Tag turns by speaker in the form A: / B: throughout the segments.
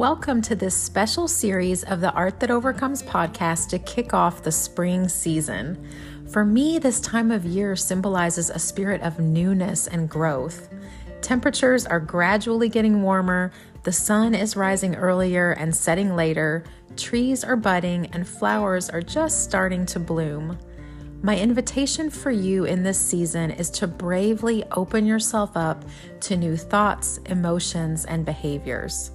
A: Welcome to this special series of the Art That Overcomes podcast to kick off the spring season. For me, this time of year symbolizes a spirit of newness and growth. Temperatures are gradually getting warmer, the sun is rising earlier and setting later, trees are budding, and flowers are just starting to bloom. My invitation for you in this season is to bravely open yourself up to new thoughts, emotions, and behaviors.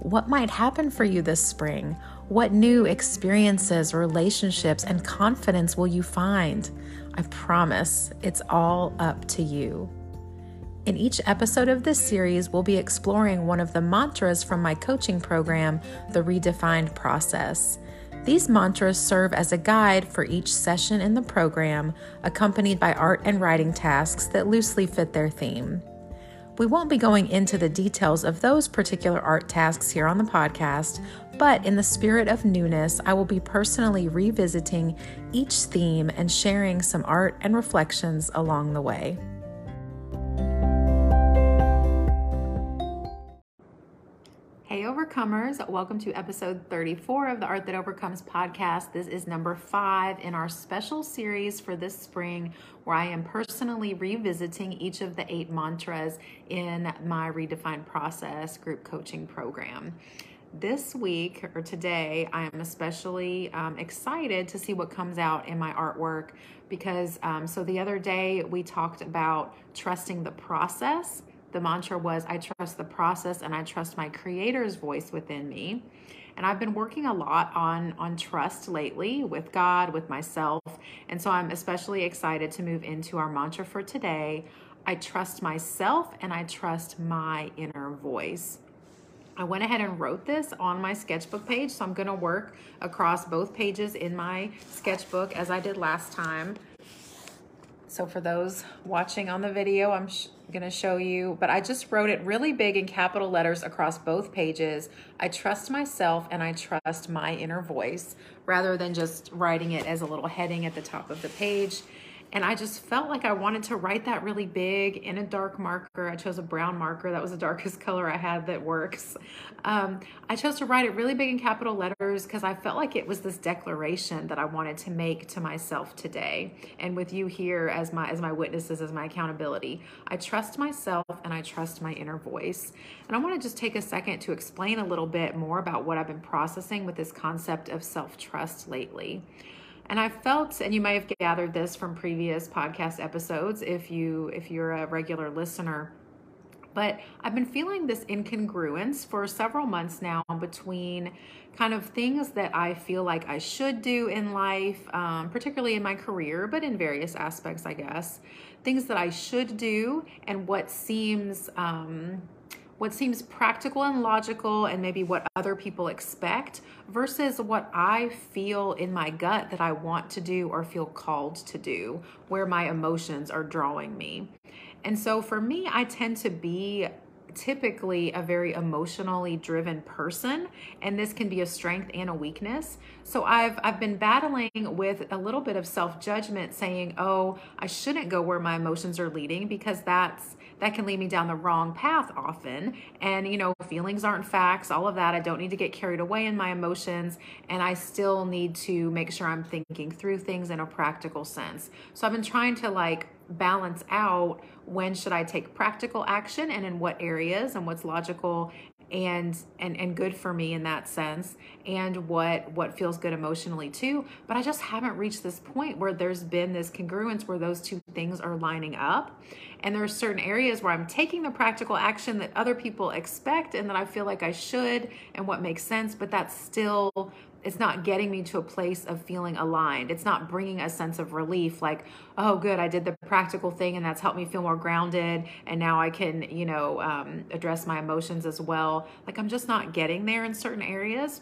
A: What might happen for you this spring? What new experiences, relationships, and confidence will you find? I promise it's all up to you. In each episode of this series, we'll be exploring one of the mantras from my coaching program, The Redefined Process. These mantras serve as a guide for each session in the program, accompanied by art and writing tasks that loosely fit their theme. We won't be going into the details of those particular art tasks here on the podcast, but in the spirit of newness, I will be personally revisiting each theme and sharing some art and reflections along the way. Overcomers, welcome to episode 34 of the Art That Overcomes podcast. This is number five in our special series for this spring, where I am personally revisiting each of the eight mantras in my Redefined Process group coaching program. This week or today, I am especially um, excited to see what comes out in my artwork because um, so the other day we talked about trusting the process the mantra was I trust the process and I trust my creator's voice within me. And I've been working a lot on on trust lately with God, with myself. And so I'm especially excited to move into our mantra for today. I trust myself and I trust my inner voice. I went ahead and wrote this on my sketchbook page, so I'm going to work across both pages in my sketchbook as I did last time. So for those watching on the video, I'm to show you, but I just wrote it really big in capital letters across both pages. I trust myself and I trust my inner voice rather than just writing it as a little heading at the top of the page. And I just felt like I wanted to write that really big in a dark marker. I chose a brown marker. That was the darkest color I had that works. Um, I chose to write it really big in capital letters because I felt like it was this declaration that I wanted to make to myself today. And with you here as my as my witnesses, as my accountability. I trust myself and I trust my inner voice. And I want to just take a second to explain a little bit more about what I've been processing with this concept of self-trust lately. And I felt, and you may have gathered this from previous podcast episodes if you if you're a regular listener, but I've been feeling this incongruence for several months now between kind of things that I feel like I should do in life, um, particularly in my career, but in various aspects, I guess. Things that I should do and what seems um, what seems practical and logical and maybe what other people expect versus what I feel in my gut that I want to do or feel called to do, where my emotions are drawing me. And so for me, I tend to be typically a very emotionally driven person and this can be a strength and a weakness so i've i've been battling with a little bit of self-judgment saying oh i shouldn't go where my emotions are leading because that's that can lead me down the wrong path often. And, you know, feelings aren't facts, all of that. I don't need to get carried away in my emotions. And I still need to make sure I'm thinking through things in a practical sense. So I've been trying to like balance out when should I take practical action and in what areas and what's logical and and and good for me in that sense and what what feels good emotionally too but i just haven't reached this point where there's been this congruence where those two things are lining up and there are certain areas where i'm taking the practical action that other people expect and that i feel like i should and what makes sense but that's still it's not getting me to a place of feeling aligned. It's not bringing a sense of relief like, oh, good, I did the practical thing and that's helped me feel more grounded. And now I can, you know, um, address my emotions as well. Like, I'm just not getting there in certain areas.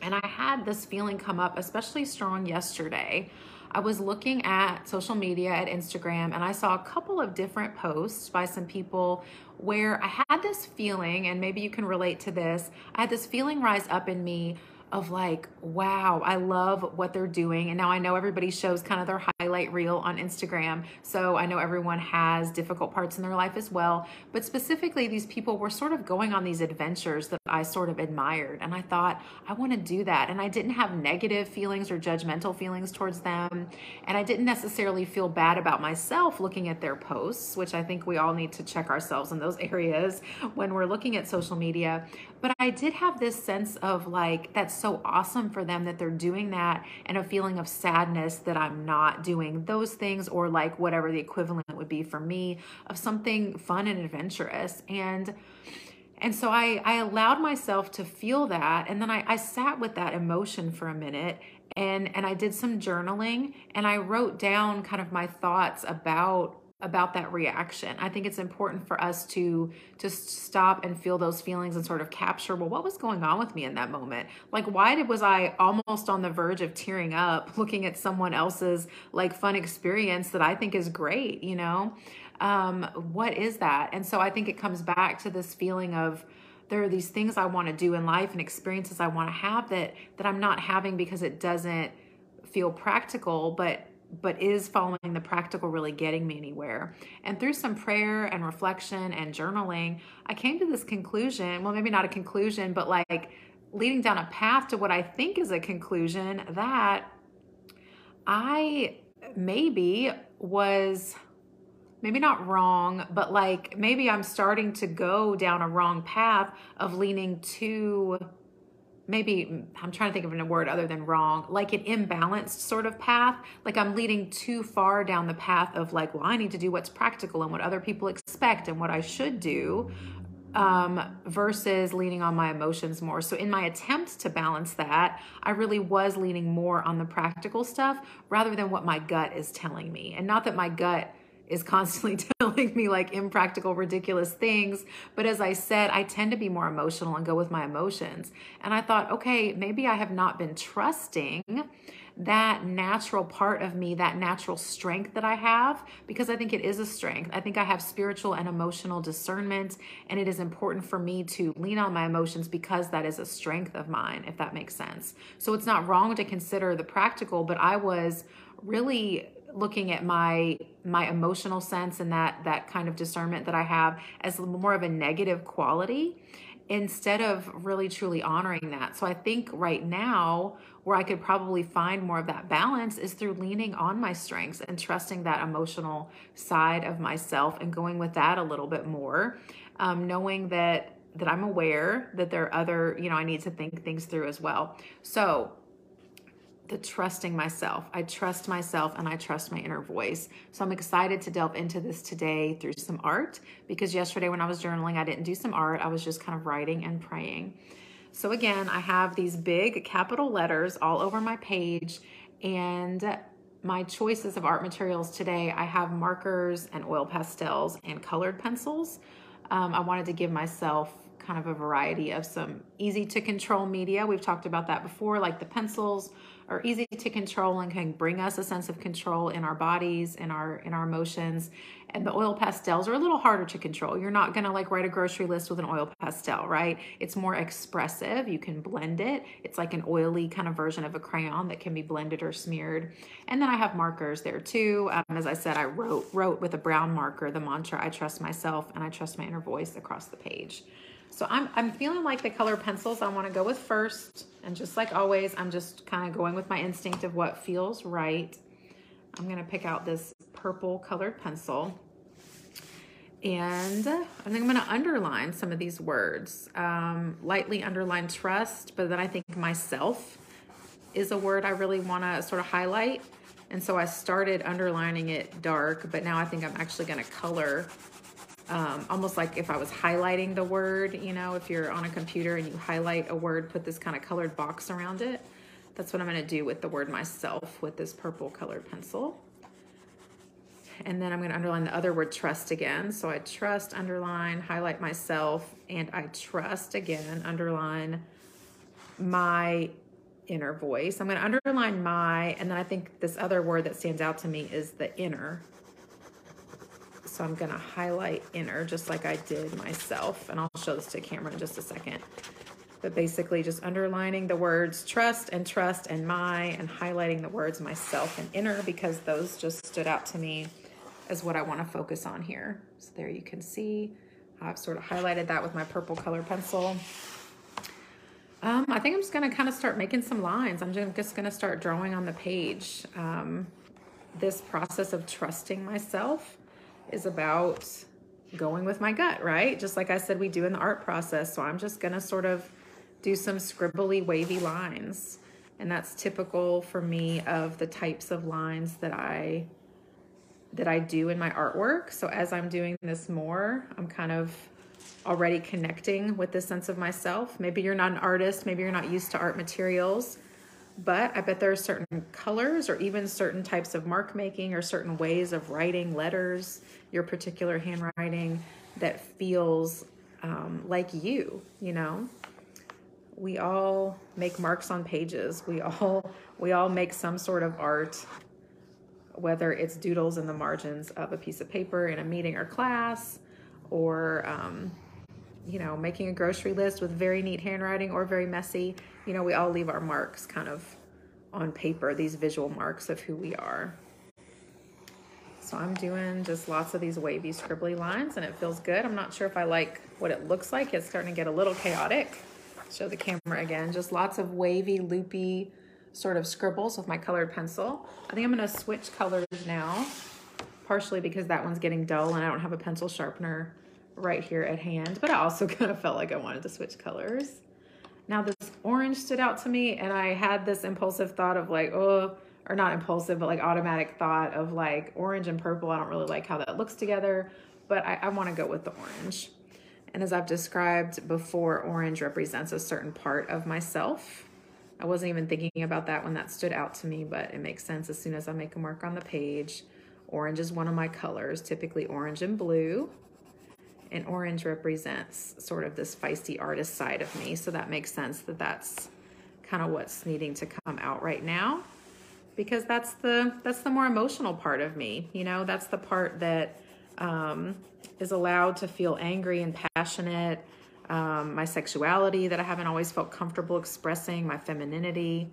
A: And I had this feeling come up especially strong yesterday. I was looking at social media at Instagram and I saw a couple of different posts by some people where I had this feeling, and maybe you can relate to this. I had this feeling rise up in me of like, wow, I love what they're doing. And now I know everybody shows kind of their highlight reel on Instagram. So I know everyone has difficult parts in their life as well. But specifically, these people were sort of going on these adventures that I sort of admired. And I thought, I want to do that. And I didn't have negative feelings or judgmental feelings towards them. And I didn't necessarily feel bad about myself looking at their posts, which I think we all need to check ourselves in those areas when we're looking at social media. But I did have this sense of like, that's so awesome for them that they're doing that, and a feeling of sadness that I'm not doing those things, or like whatever the equivalent would be for me of something fun and adventurous. And and so I, I allowed myself to feel that. And then I, I sat with that emotion for a minute and, and I did some journaling and I wrote down kind of my thoughts about about that reaction. I think it's important for us to just stop and feel those feelings and sort of capture, well, what was going on with me in that moment? Like, why did, was I almost on the verge of tearing up looking at someone else's like fun experience that I think is great, you know? Um, what is that? And so I think it comes back to this feeling of, there are these things I want to do in life and experiences I want to have that that I'm not having because it doesn't feel practical, but but is following the practical really getting me anywhere? And through some prayer and reflection and journaling, I came to this conclusion well, maybe not a conclusion, but like leading down a path to what I think is a conclusion that I maybe was maybe not wrong, but like maybe I'm starting to go down a wrong path of leaning too maybe I'm trying to think of a word other than wrong, like an imbalanced sort of path. Like I'm leading too far down the path of like, well, I need to do what's practical and what other people expect and what I should do um, versus leaning on my emotions more. So, in my attempt to balance that, I really was leaning more on the practical stuff rather than what my gut is telling me. And not that my gut is constantly telling me like impractical, ridiculous things. But as I said, I tend to be more emotional and go with my emotions. And I thought, okay, maybe I have not been trusting that natural part of me, that natural strength that I have, because I think it is a strength. I think I have spiritual and emotional discernment, and it is important for me to lean on my emotions because that is a strength of mine, if that makes sense. So it's not wrong to consider the practical, but I was really looking at my my emotional sense and that that kind of discernment that I have as more of a negative quality instead of really truly honoring that. So I think right now where I could probably find more of that balance is through leaning on my strengths and trusting that emotional side of myself and going with that a little bit more, um, knowing that that I'm aware that there are other, you know, I need to think things through as well. So the trusting myself. I trust myself and I trust my inner voice. So I'm excited to delve into this today through some art because yesterday when I was journaling, I didn't do some art. I was just kind of writing and praying. So again, I have these big capital letters all over my page and my choices of art materials today, I have markers and oil pastels and colored pencils. Um, I wanted to give myself kind of a variety of some easy to control media. We've talked about that before, like the pencils are easy to control and can bring us a sense of control in our bodies, in our in our emotions. And the oil pastels are a little harder to control. You're not gonna like write a grocery list with an oil pastel, right? It's more expressive. You can blend it. It's like an oily kind of version of a crayon that can be blended or smeared. And then I have markers there too. Um, as I said, I wrote wrote with a brown marker the mantra I trust myself and I trust my inner voice across the page. So I'm, I'm feeling like the color pencils I want to go with first. And just like always, I'm just kind of going with my instinct of what feels right. I'm to pick out this purple colored pencil. And I think I'm to underline some of these words. Um, lightly underline trust, but then I think myself is a word I really want to sort of highlight. And so I started underlining it dark, but now I think I'm actually to color um, almost like if I was highlighting the word, you know, if you're on a computer and you highlight a word, put this kind of colored box around it. That's what I'm going to do with the word myself with this purple colored pencil. And then I'm going to underline the other word trust again. So I trust, underline, highlight myself, and I trust again, underline my inner voice. I'm going to underline my, and then I think this other word that stands out to me is the inner so I'm gonna highlight inner just like I did myself. And I'll show this to camera in just a second. but basically just underlining the words trust and trust and my and highlighting the words myself and inner because those just stood out to me as what I want to focus on here. So there you can see I've sort of highlighted that with my purple color pencil. Um, I think I'm just to kind of start making some lines. I'm just to start drawing on the page. Um, this process of trusting myself is about going with my gut, right? Just like I said, we do in the art process. So I'm just going to sort of do some scribbly, wavy lines. And that's typical for me of the types of lines that I that I do in my artwork. So as I'm doing this more, I'm kind of already connecting with this sense of myself. Maybe you're not an artist, maybe you're not used to art materials, but I bet there are certain colors or even certain types of mark making or certain ways of writing letters, your particular handwriting that feels um, like you, you know? We all make marks on pages. We all we all make some sort of art, whether it's doodles in the margins of a piece of paper in a meeting or class, or um, you know, making a grocery list with very neat handwriting or very messy. You know, we all leave our marks kind of on paper, these visual marks of who we are. So I'm doing just lots of these wavy scribbly lines and it feels good. I'm not sure if I like what it looks like. It's starting to get a little chaotic. Show the camera again. Just lots of wavy, loopy sort of scribbles with my colored pencil. I think I'm gonna switch colors now, partially because that one's getting dull and I don't have a pencil sharpener right here at hand, but I also kind of felt like I wanted to switch colors. Now this orange stood out to me and I had this impulsive thought of like, oh, or not impulsive, but like automatic thought of like orange and purple. I don't really like how that looks together, but I, I want to go with the orange. And as I've described before, orange represents a certain part of myself. I wasn't even thinking about that when that stood out to me, but it makes sense as soon as I make a mark on the page. Orange is one of my colors, typically orange and blue and orange represents sort of this feisty artist side of me. So that makes sense that that's kind of what's needing to come out right now because that's the that's the more emotional part of me. You know, that's the part that um, is allowed to feel angry and passionate. Um, my sexuality that I haven't always felt comfortable expressing, my femininity,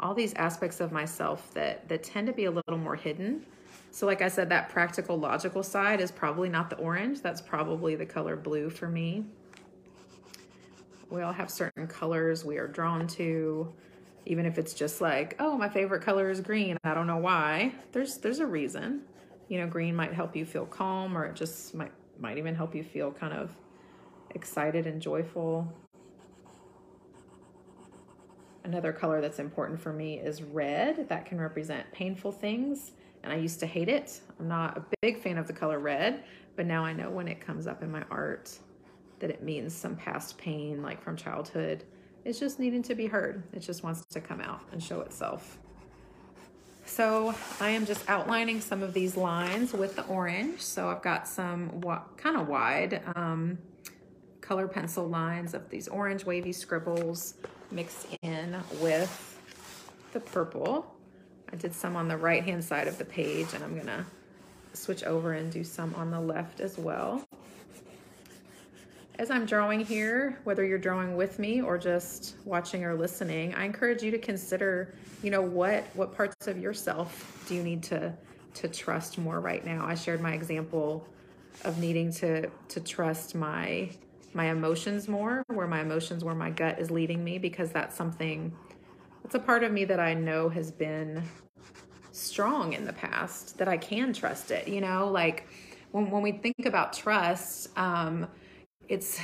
A: all these aspects of myself that that tend to be a little more hidden so like I said, that practical logical side is probably not the orange. That's probably the color blue for me. We all have certain colors we are drawn to, even if it's just like, oh, my favorite color is green. I don't know why. There's there's a reason. You know, green might help you feel calm or it just might might even help you feel kind of excited and joyful. Another color that's important for me is red. That can represent painful things and I used to hate it. I'm not a big fan of the color red, but now I know when it comes up in my art that it means some past pain, like from childhood. It's just needing to be heard. It just wants to come out and show itself. So I am just outlining some of these lines with the orange. So I've got some kind of wide um, color pencil lines of these orange wavy scribbles mixed in with the purple. I did some on the right hand side of the page and I'm gonna switch over and do some on the left as well. As I'm drawing here, whether you're drawing with me or just watching or listening, I encourage you to consider, you know, what what parts of yourself do you need to to trust more right now? I shared my example of needing to to trust my my emotions more, where my emotions, where my gut is leading me, because that's something it's a part of me that I know has been strong in the past, that I can trust it. You know, like when, when we think about trust, um, it's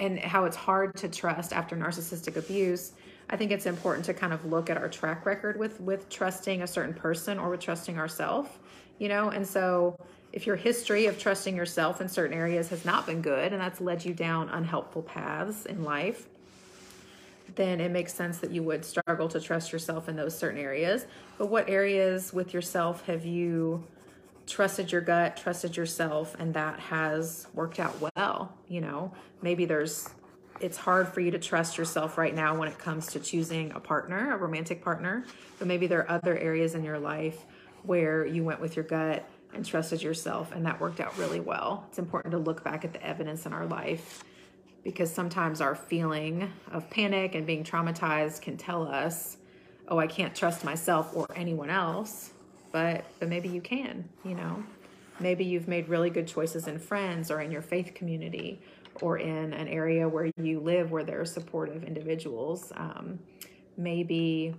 A: and how it's hard to trust after narcissistic abuse. I think it's important to kind of look at our track record with with trusting a certain person or with trusting ourselves, you know. And so, if your history of trusting yourself in certain areas has not been good, and that's led you down unhelpful paths in life, then it makes sense that you would struggle to trust yourself in those certain areas. But what areas with yourself have you trusted your gut, trusted yourself, and that has worked out well? You know, maybe there's it's hard for you to trust yourself right now when it comes to choosing a partner, a romantic partner, but maybe there are other areas in your life where you went with your gut and trusted yourself and that worked out really well. It's important to look back at the evidence in our life because sometimes our feeling of panic and being traumatized can tell us, oh, I can't trust myself or anyone else. But, but maybe you can, you know. Maybe you've made really good choices in friends or in your faith community or in an area where you live where there are supportive individuals. Um, maybe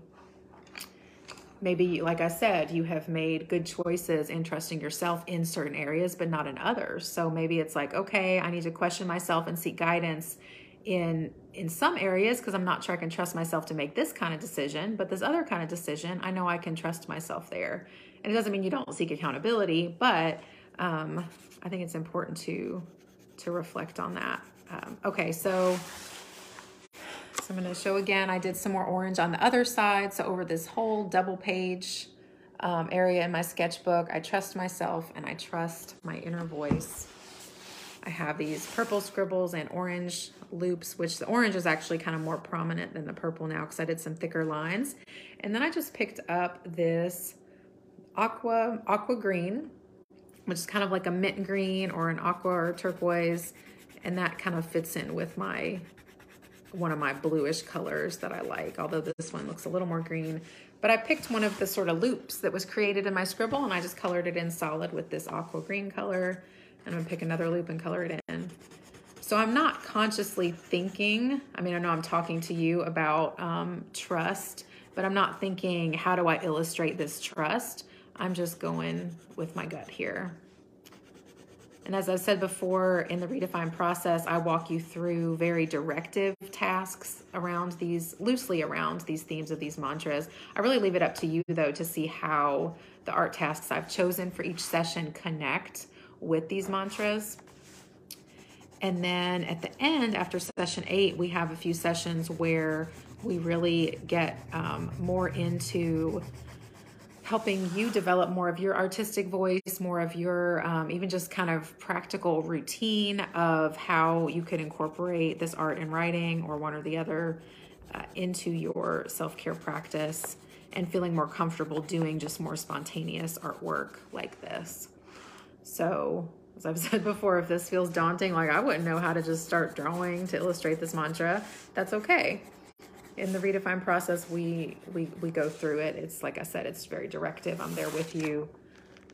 A: maybe like i said you have made good choices in trusting yourself in certain areas but not in others. So maybe it's like okay i need to question myself and seek guidance in in some areas because i'm not sure i can trust myself to make this kind of decision but this other kind of decision i know i can trust myself there. And it doesn't mean you don't seek accountability but um, i think it's important to to reflect on that. Um, okay so so I'm going to show again, I did some more orange on the other side. So over this whole double page um, area in my sketchbook, I trust myself and I trust my inner voice. I have these purple scribbles and orange loops, which the orange is actually kind of more prominent than the purple now because I did some thicker lines. And then I just picked up this aqua, aqua green, which is kind of like a mint green or an aqua or turquoise. And that kind of fits in with my one of my bluish colors that I like, although this one looks a little more green. But I picked one of the sort of loops that was created in my scribble and I just colored it in solid with this aqua green color. And I'm gonna pick another loop and color it in. So I'm not consciously thinking, I mean, I know I'm talking to you about um, trust, but I'm not thinking, how do I illustrate this trust? I'm just going with my gut here. And as I've said before, in the Redefined Process, I walk you through very directive tasks around these, loosely around these themes of these mantras. I really leave it up to you, though, to see how the art tasks I've chosen for each session connect with these mantras. And then at the end, after session eight, we have a few sessions where we really get um, more into helping you develop more of your artistic voice, more of your um, even just kind of practical routine of how you could incorporate this art and writing or one or the other uh, into your self care practice and feeling more comfortable doing just more spontaneous artwork like this. So, as I've said before, if this feels daunting, like I wouldn't know how to just start drawing to illustrate this mantra, that's okay in the Redefined Process, we, we, we go through it. It's like I said, it's very directive. I'm there with you,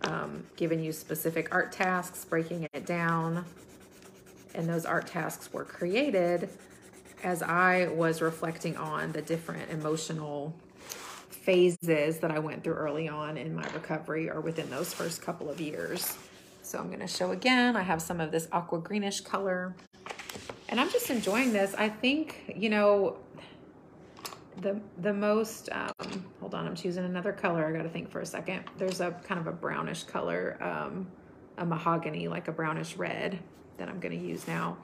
A: um, giving you specific art tasks, breaking it down. And those art tasks were created as I was reflecting on the different emotional phases that I went through early on in my recovery or within those first couple of years. So I'm going to show again. I have some of this aqua greenish color. And I'm just enjoying this. I think, you know, the the most um, hold on i'm choosing another color i gotta think for a second. There's a kind of a brownish color um, a mahogany like a brownish red that i'm gonna use now.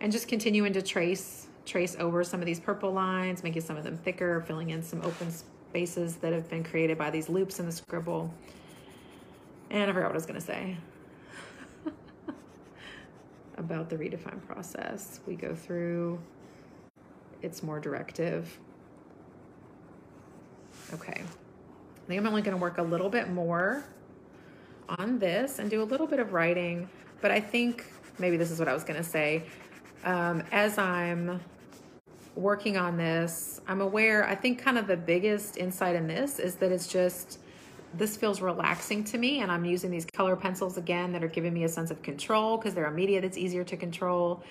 A: And just continuing to trace trace over some of these purple lines making some of them thicker filling in some open spaces that have been created by these loops in the scribble. And i forgot what i was gonna say. About the Redefined Process. We go through it's more directive Okay. I think I'm only going to work a little bit more on this and do a little bit of writing, but I think maybe this is what I was going to say. Um, as I'm working on this, I'm aware, I think kind of the biggest insight in this is that it's just, this feels relaxing to me and I'm using these color pencils again that are giving me a sense of control because they're a media that's easier to control.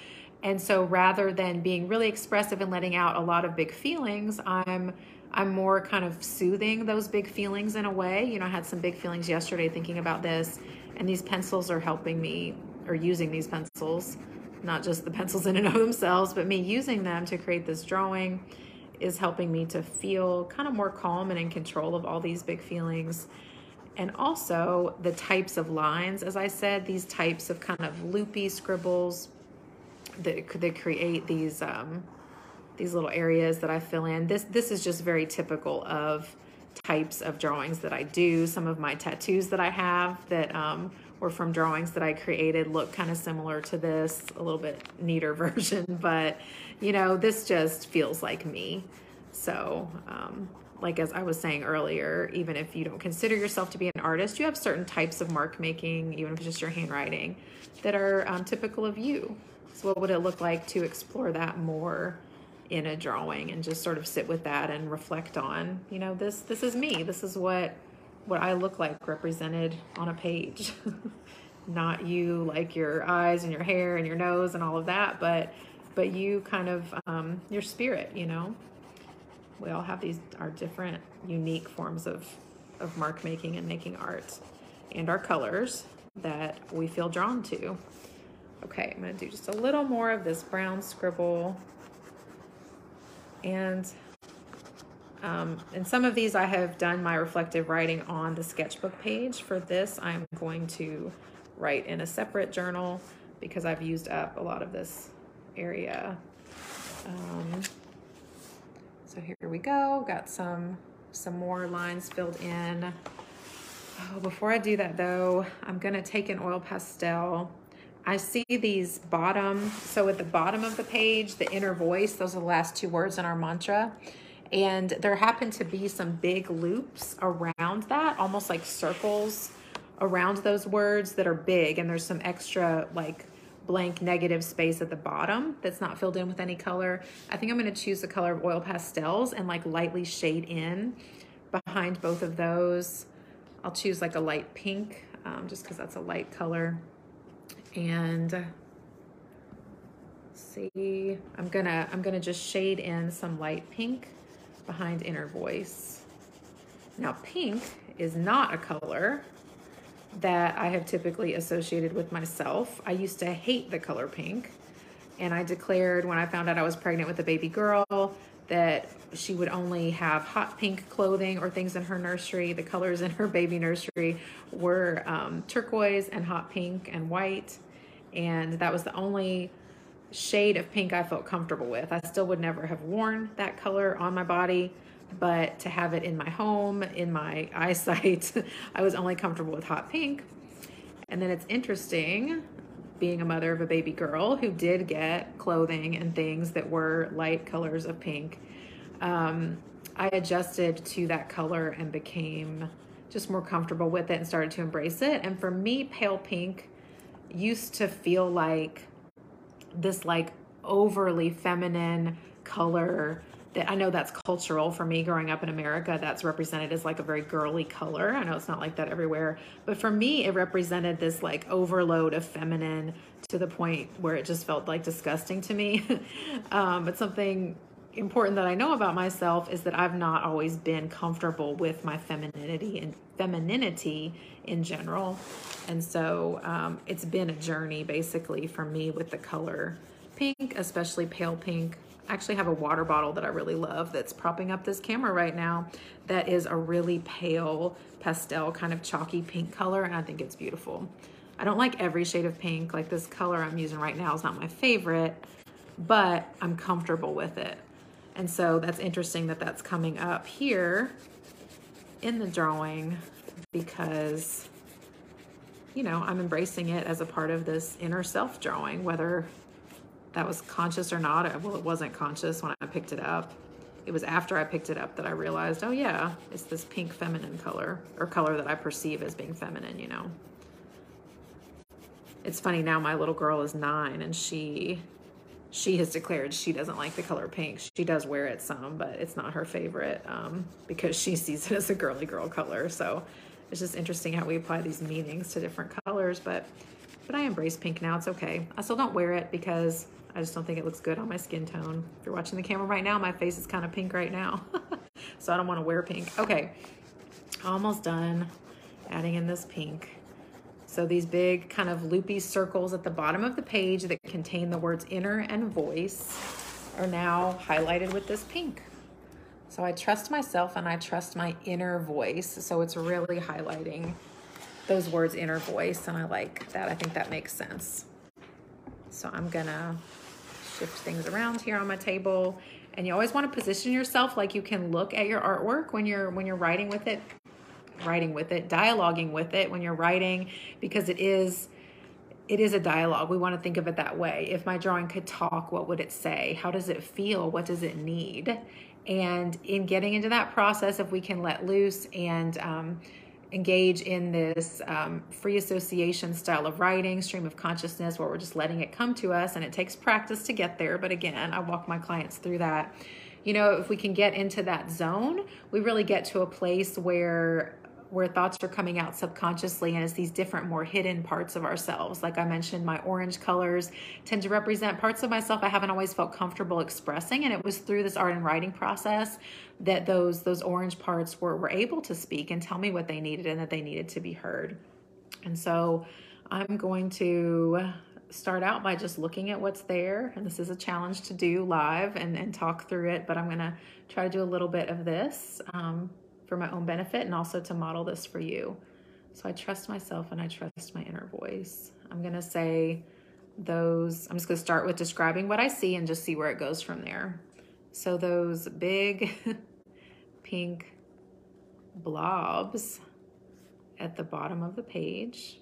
A: And so rather than being really expressive and letting out a lot of big feelings, I'm I'm more kind of soothing those big feelings in a way. You know, I had some big feelings yesterday thinking about this, and these pencils are helping me, or using these pencils, not just the pencils in and of themselves, but me using them to create this drawing is helping me to feel kind of more calm and in control of all these big feelings. And also the types of lines, as I said, these types of kind of loopy scribbles that, they create these um, these little areas that I fill in. This, this is just very typical of types of drawings that I do. Some of my tattoos that I have that um, were from drawings that I created look kind of similar to this, a little bit neater version, but you know, this just feels like me. So um, like as I was saying earlier, even if you don't consider yourself to be an artist, you have certain types of mark making, even if it's just your handwriting, that are um, typical of you. So, what would it look like to explore that more in a drawing and just sort of sit with that and reflect on, you know, this this is me. This is what what I look like represented on a page. Not you like your eyes and your hair and your nose and all of that, but but you kind of um, your spirit, you know we all have these our different unique forms of of mark making and making art and our colors that we feel drawn to. Okay, I'm gonna do just a little more of this brown scribble. And um, and some of these I have done my reflective writing on the sketchbook page. For this, I'm going to write in a separate journal because I've used up a lot of this area. Um, so here we go. Got some, some more lines filled in. Oh, before I do that though, I'm gonna take an oil pastel. I see these bottom, so at the bottom of the page, the inner voice, those are the last two words in our mantra. And there happen to be some big loops around that, almost like circles around those words that are big. And there's some extra like blank negative space at the bottom that's not filled in with any color. I think I'm gonna choose the color of oil pastels and like lightly shade in behind both of those. I'll choose like a light pink um, just because that's a light color. And see, I'm gonna I'm gonna just shade in some light pink behind inner voice. Now pink is not a color that I have typically associated with myself. I used to hate the color pink, and I declared when I found out I was pregnant with a baby girl that she would only have hot pink clothing or things in her nursery. The colors in her baby nursery were um, turquoise and hot pink and white, and that was the only shade of pink I felt comfortable with. I still would never have worn that color on my body but to have it in my home, in my eyesight, I was only comfortable with hot pink. And then it's interesting being a mother of a baby girl who did get clothing and things that were light colors of pink. Um, I adjusted to that color and became just more comfortable with it and started to embrace it. And for me, pale pink used to feel like this like overly feminine color I know that's cultural for me growing up in America. That's represented as like a very girly color. I know it's not like that everywhere, but for me, it represented this like overload of feminine to the point where it just felt like disgusting to me. um, but something important that I know about myself is that I've not always been comfortable with my femininity and femininity in general. And so um, it's been a journey basically for me with the color pink, especially pale pink actually have a water bottle that I really love that's propping up this camera right now that is a really pale pastel kind of chalky pink color and I think it's beautiful. I don't like every shade of pink like this color I'm using right now is not my favorite but I'm comfortable with it and so that's interesting that that's coming up here in the drawing because you know I'm embracing it as a part of this inner self drawing whether that was conscious or not. Well, it wasn't conscious when I picked it up. It was after I picked it up that I realized, oh yeah, it's this pink feminine color or color that I perceive as being feminine, you know. It's funny now my little girl is 9 and she she has declared she doesn't like the color pink. She does wear it some, but it's not her favorite um, because she sees it as a girly girl color. So it's just interesting how we apply these meanings to different colors. But but I embrace pink now. It's okay. I still don't wear it because I just don't think it looks good on my skin tone. If you're watching the camera right now, my face is kind of pink right now. so I don't want to wear pink. Okay, almost done adding in this pink. So these big kind of loopy circles at the bottom of the page that contain the words inner and voice are now highlighted with this pink. So I trust myself and I trust my inner voice. So it's really highlighting those words inner voice and I like that. I think that makes sense. So I'm gonna shift things around here on my table. And you always want to position yourself like you can look at your artwork when you're when you're writing with it, writing with it, dialoguing with it when you're writing, because it is it is a dialogue. We want to think of it that way. If my drawing could talk, what would it say? How does it feel? What does it need? And in getting into that process, if we can let loose and um, engage in this um, free association style of writing, stream of consciousness, where we're just letting it come to us, and it takes practice to get there. But again, I walk my clients through that. You know, if we can get into that zone, we really get to a place where where thoughts are coming out subconsciously and it's these different more hidden parts of ourselves. Like i mentioned my orange colors tend to represent parts of myself i haven't always felt comfortable expressing. And it was through this art and writing process that those those orange parts were, were able to speak and tell me what they needed and that they needed to be heard. And so i'm going to start out by just looking at what's there. And this is a challenge to do live and, and talk through it but i'm going to try to do a little bit of this. Um, for my own benefit and also to model this for you. So I trust myself and I trust my inner voice. I'm going to say those, I'm just going to start with describing what I see and just see where it goes from there. So those big pink blobs at the bottom of the page.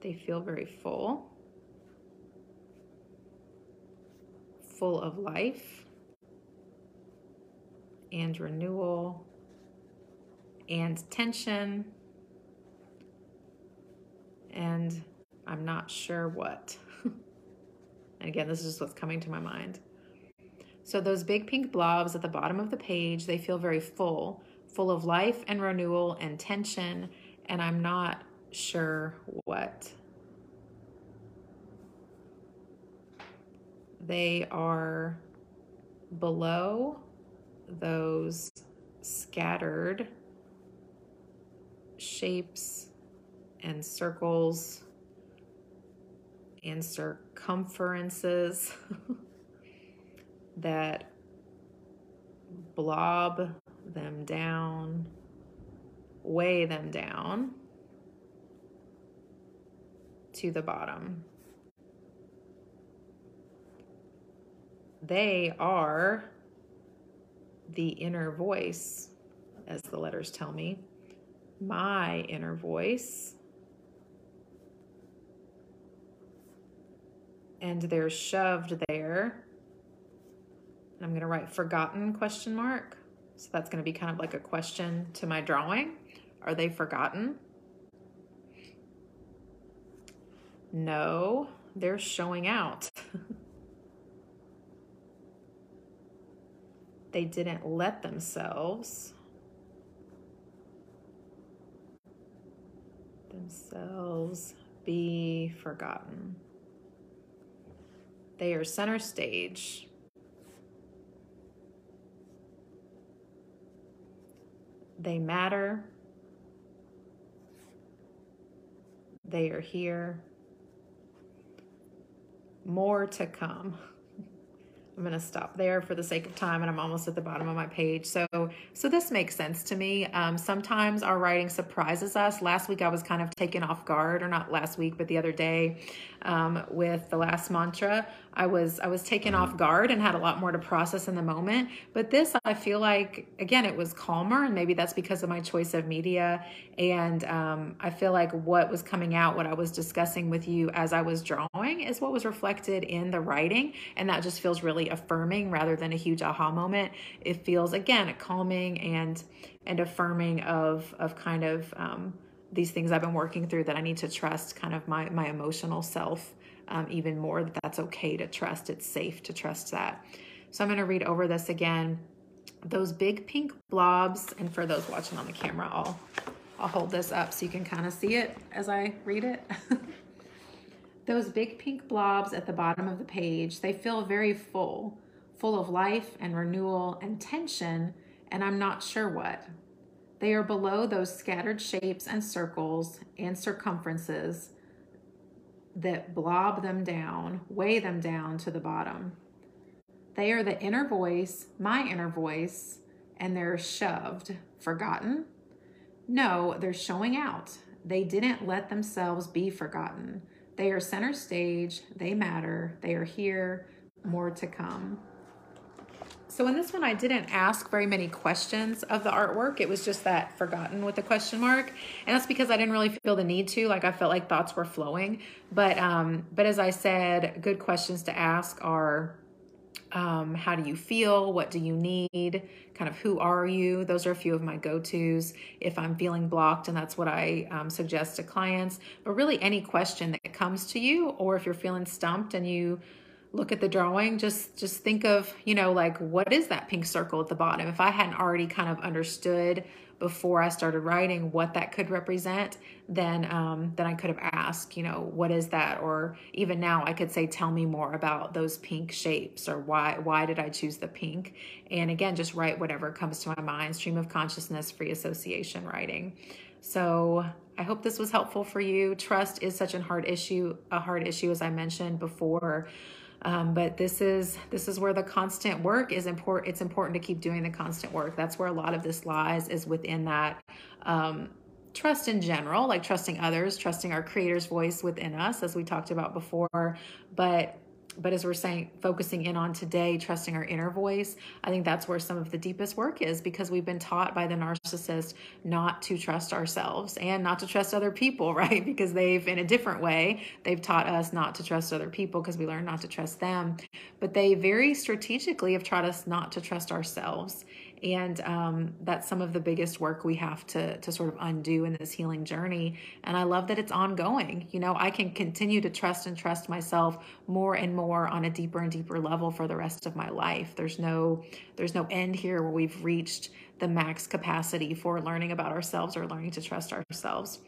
A: They feel very full. Full of life and renewal and tension. And I'm not sure what. and again, this is just what's coming to my mind. So, those big pink blobs at the bottom of the page, they feel very full, full of life and renewal and tension. And I'm not sure what. They are below those scattered shapes and circles and circumferences that blob them down, weigh them down to the bottom. They are the inner voice, as the letters tell me, my inner voice. And they're shoved there. I'm going to write forgotten question mark. So that's going to be kind of like a question to my drawing. Are they forgotten? No, they're showing out. they didn't let themselves themselves be forgotten. They are center stage. They matter. They are here. More to come. I'm going to stop there for the sake of time and I'm almost at the bottom of my page. So, so this makes sense to me. Um, sometimes our writing surprises us. Last week I was kind of taken off guard or not last week, but the other day um, with the last mantra, I was, I was taken off guard and had a lot more to process in the moment. But this, I feel like, again, it was calmer and maybe that's because of my choice of media. And um, I feel like what was coming out, what I was discussing with you as I was drawing is what was reflected in the writing. And that just feels really affirming rather than a huge aha moment. It feels again calming and and affirming of of kind of um, these things I've been working through that I need to trust kind of my my emotional self um, even more. That that's okay to trust. It's safe to trust that. So I'm going to read over this again. Those big pink blobs, and for those watching on the camera, I'll I'll hold this up so you can kind of see it as I read it. Those big pink blobs at the bottom of the page, they feel very full, full of life and renewal and tension, and I'm not sure what. They are below those scattered shapes and circles and circumferences that blob them down, weigh them down to the bottom. They are the inner voice, my inner voice, and they're shoved, forgotten. No, they're showing out. They didn't let themselves be forgotten. They are center stage, they matter, they are here, more to come. So in this one, I didn't ask very many questions of the artwork. It was just that forgotten with the question mark, and that's because I didn't really feel the need to. Like I felt like thoughts were flowing, but um, but as I said, good questions to ask are um, how do you feel? What do you need? Kind of who are you? Those are a few of my go tos if I'm feeling blocked, and that's what I um, suggest to clients. But really, any question that comes to you, or if you're feeling stumped and you look at the drawing just just think of you know like what is that pink circle at the bottom if i hadn't already kind of understood before i started writing what that could represent then um, then i could have asked you know what is that or even now i could say tell me more about those pink shapes or why why did i choose the pink and again just write whatever comes to my mind stream of consciousness free association writing so I hope this was helpful for you. Trust is such a hard issue, a hard issue as I mentioned before. Um, but this is this is where the constant work is important. It's important to keep doing the constant work. That's where a lot of this lies is within that um, trust in general, like trusting others, trusting our creator's voice within us, as we talked about before. But but as we're saying, focusing in on today, trusting our inner voice, I think that's where some of the deepest work is because we've been taught by the narcissist not to trust ourselves and not to trust other people, right? Because they've, in a different way, they've taught us not to trust other people because we learn not to trust them. But they very strategically have taught us not to trust ourselves and um, that's some of the biggest work we have to to sort of undo in this healing journey and i love that it's ongoing you know i can continue to trust and trust myself more and more on a deeper and deeper level for the rest of my life there's no there's no end here where we've reached the max capacity for learning about ourselves or learning to trust ourselves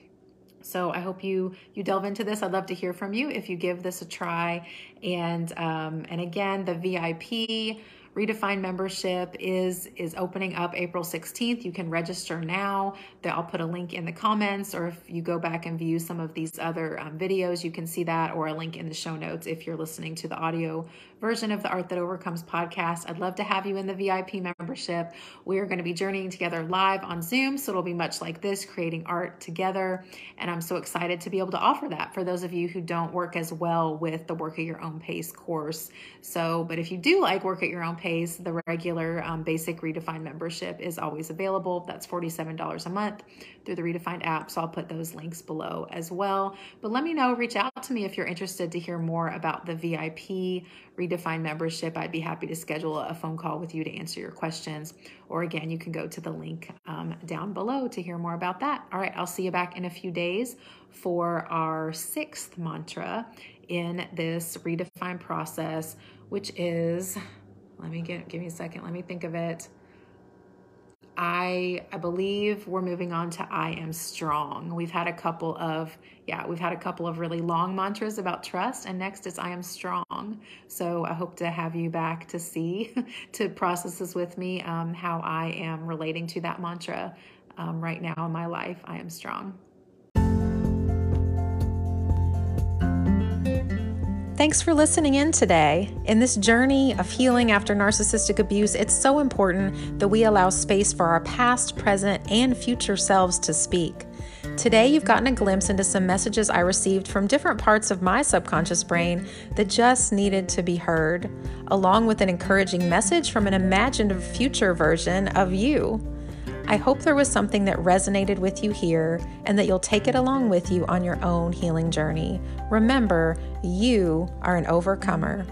A: so I hope you you delve into this. I'd love to hear from you if you give this a try. And um, and again, the VIP Redefined membership is is opening up April 16th. You can register now. I'll put a link in the comments, or if you go back and view some of these other um, videos, you can see that, or a link in the show notes if you're listening to the audio version of the Art That Overcomes podcast. I'd love to have you in the VIP membership. We are going to be journeying together live on Zoom, so it'll be much like this, creating art together. And I'm so excited to be able to offer that for those of you who don't work as well with the Work at Your Own Pace course. So, but if you do like Work at Your Own The regular um, basic Redefined membership is always available. That's $47 a month through the Redefined app. So I'll put those links below as well. But let me know, reach out to me if you're interested to hear more about the VIP Redefined membership. I'd be happy to schedule a phone call with you to answer your questions. Or again, you can go to the link um, down below to hear more about that. All right, I'll see you back in a few days for our sixth mantra in this Redefined Process, which is, let me get, give me a second, let me think of it. I I believe we're moving on to I am strong. We've had a couple of yeah, we've had a couple of really long mantras about trust and next is I am strong. So I hope to have you back to see to process this with me um, how I am relating to that mantra um, right now in my life. I am strong. Thanks for listening in today. In this journey of healing after narcissistic abuse, it's so important that we allow space for our past, present, and future selves to speak. Today, you've gotten a glimpse into some messages I received from different parts of my subconscious brain that just needed to be heard, along with an encouraging message from an imagined future version of you. I hope there was something that resonated with you here and that you'll take it along with you on your own healing journey. Remember, you are an overcomer.